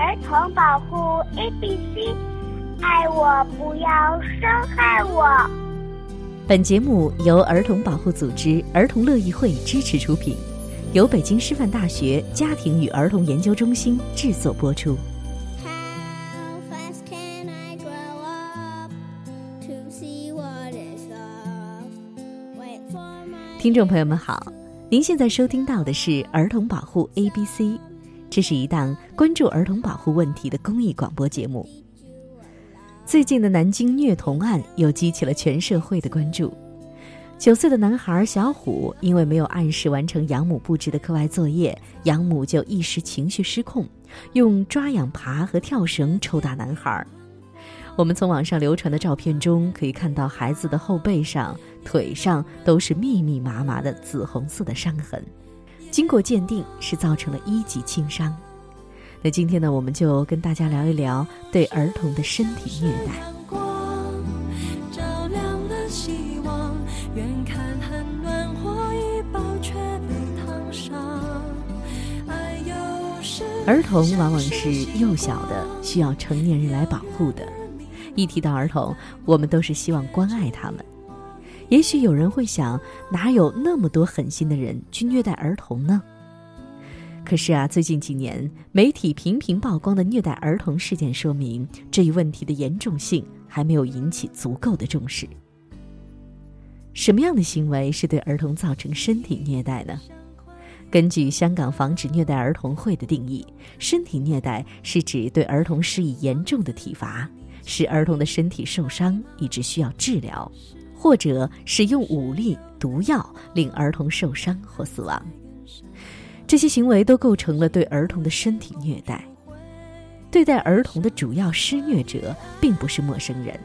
儿童保护 ABC，爱我不要伤害我。本节目由儿童保护组织儿童乐意会支持出品，由北京师范大学家庭与儿童研究中心制作播出。听众朋友们好，您现在收听到的是儿童保护 ABC，这是一档关注儿童保护问题的公益广播节目。最近的南京虐童案又激起了全社会的关注。九岁的男孩小虎因为没有按时完成养母布置的课外作业，养母就一时情绪失控，用抓痒爬和跳绳抽打男孩。我们从网上流传的照片中可以看到，孩子的后背上、腿上都是密密麻麻的紫红色的伤痕，经过鉴定是造成了一级轻伤。那今天呢，我们就跟大家聊一聊对儿童的身体虐待。儿童往往是幼小的，需要成年人来保护的。一提到儿童，我们都是希望关爱他们。也许有人会想，哪有那么多狠心的人去虐待儿童呢？可是啊，最近几年媒体频频曝光的虐待儿童事件，说明这一问题的严重性还没有引起足够的重视。什么样的行为是对儿童造成身体虐待呢？根据香港防止虐待儿童会的定义，身体虐待是指对儿童施以严重的体罚。使儿童的身体受伤，以致需要治疗，或者使用武力、毒药令儿童受伤或死亡，这些行为都构成了对儿童的身体虐待。对待儿童的主要施虐者并不是陌生人，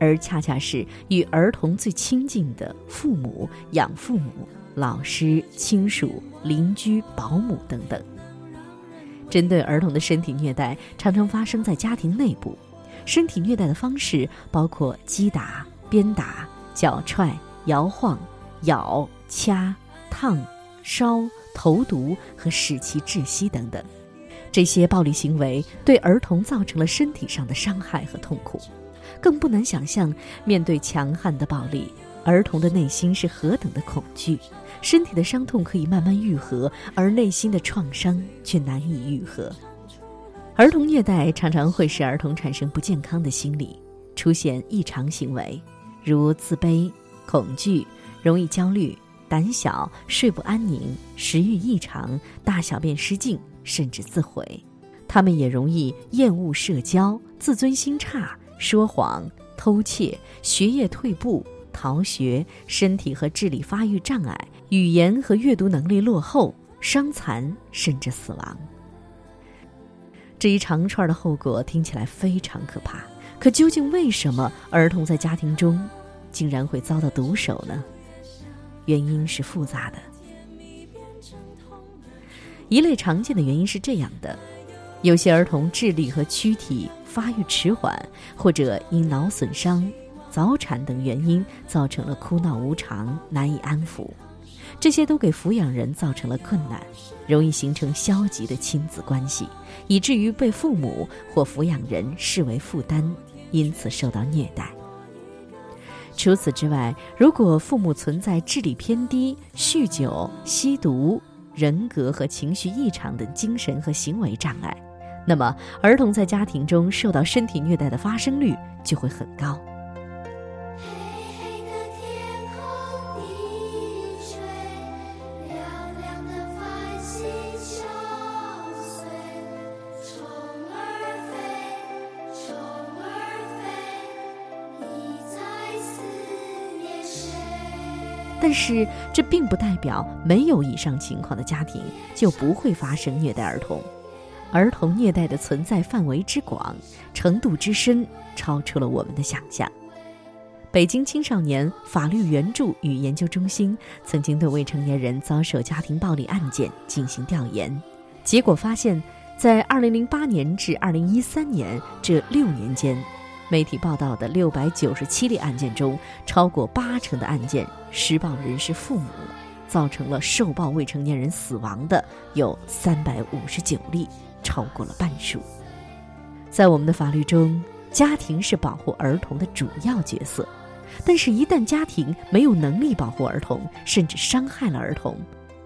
而恰恰是与儿童最亲近的父母、养父母、老师、亲属、邻居、保姆等等。针对儿童的身体虐待，常常发生在家庭内部。身体虐待的方式包括击打、鞭打、脚踹、摇晃、咬、掐、烫、烧、投毒和使其窒息等等。这些暴力行为对儿童造成了身体上的伤害和痛苦，更不难想象，面对强悍的暴力，儿童的内心是何等的恐惧。身体的伤痛可以慢慢愈合，而内心的创伤却难以愈合。儿童虐待常常会使儿童产生不健康的心理，出现异常行为，如自卑、恐惧、容易焦虑、胆小、睡不安宁、食欲异常、大小便失禁，甚至自毁。他们也容易厌恶社交、自尊心差、说谎、偷窃、学业退步、逃学、身体和智力发育障碍、语言和阅读能力落后、伤残，甚至死亡。这一长串的后果听起来非常可怕，可究竟为什么儿童在家庭中竟然会遭到毒手呢？原因是复杂的。一类常见的原因是这样的：有些儿童智力和躯体发育迟缓，或者因脑损伤、早产等原因造成了哭闹无常，难以安抚，这些都给抚养人造成了困难，容易形成消极的亲子关系。以至于被父母或抚养人视为负担，因此受到虐待。除此之外，如果父母存在智力偏低、酗酒、吸毒、人格和情绪异常等精神和行为障碍，那么儿童在家庭中受到身体虐待的发生率就会很高。但是，这并不代表没有以上情况的家庭就不会发生虐待儿童。儿童虐待的存在范围之广、程度之深，超出了我们的想象。北京青少年法律援助与研究中心曾经对未成年人遭受家庭暴力案件进行调研，结果发现，在2008年至2013年这六年间。媒体报道的六百九十七例案件中，超过八成的案件施暴人是父母，造成了受暴未成年人死亡的有三百五十九例，超过了半数。在我们的法律中，家庭是保护儿童的主要角色。但是，一旦家庭没有能力保护儿童，甚至伤害了儿童，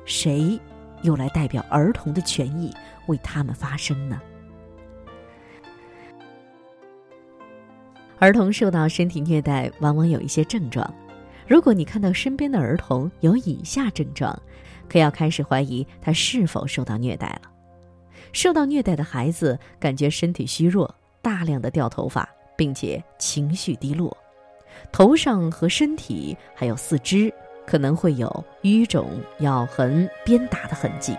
谁又来代表儿童的权益为他们发声呢？儿童受到身体虐待，往往有一些症状。如果你看到身边的儿童有以下症状，可要开始怀疑他是否受到虐待了。受到虐待的孩子感觉身体虚弱，大量的掉头发，并且情绪低落。头上和身体还有四肢可能会有淤肿、咬痕、鞭打的痕迹，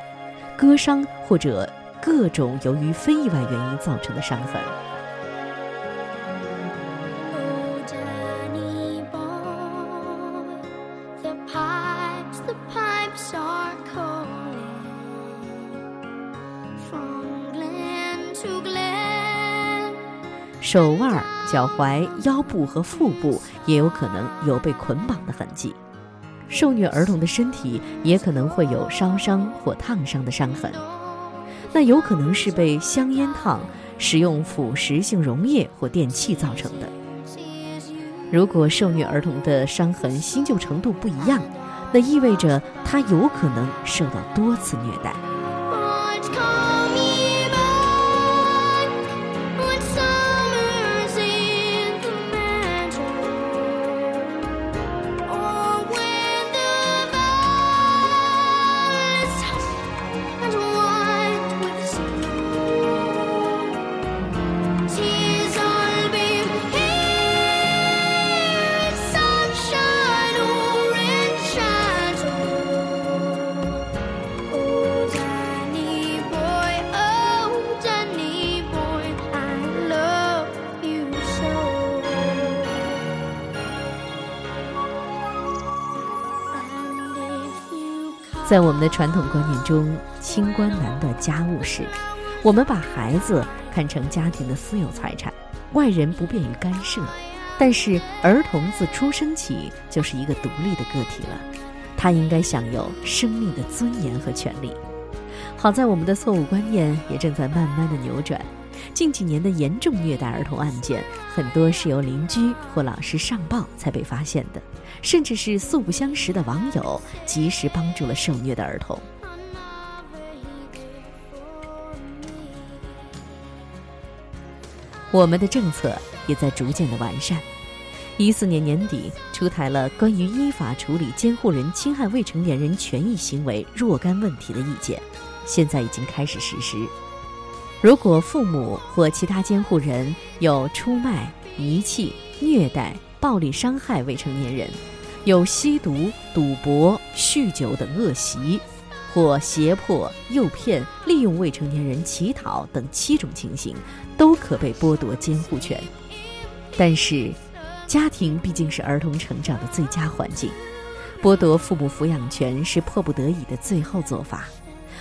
割伤或者各种由于非意外原因造成的伤痕。手腕、脚踝、腰部和腹部也有可能有被捆绑的痕迹。受虐儿童的身体也可能会有烧伤或烫伤的伤痕，那有可能是被香烟烫、使用腐蚀性溶液或电器造成的。如果受虐儿童的伤痕新旧程度不一样，那意味着他有可能受到多次虐待。在我们的传统观念中，清官难断家务事。我们把孩子看成家庭的私有财产，外人不便于干涉。但是，儿童自出生起就是一个独立的个体了，他应该享有生命的尊严和权利。好在我们的错误观念也正在慢慢的扭转。近几年的严重虐待儿童案件，很多是由邻居或老师上报才被发现的，甚至是素不相识的网友及时帮助了受虐的儿童。我们的政策也在逐渐的完善。一四年年底出台了关于依法处理监护人侵害未成年人权益行为若干问题的意见，现在已经开始实施。如果父母或其他监护人有出卖、遗弃、虐待、暴力伤害未成年人，有吸毒、赌博、酗酒等恶习，或胁迫、诱骗、利用未成年人乞讨等七种情形，都可被剥夺监护权。但是，家庭毕竟是儿童成长的最佳环境，剥夺父母抚养权是迫不得已的最后做法。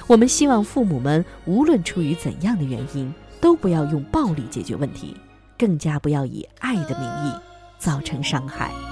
我们希望父母们无论出于怎样的原因，都不要用暴力解决问题，更加不要以爱的名义造成伤害。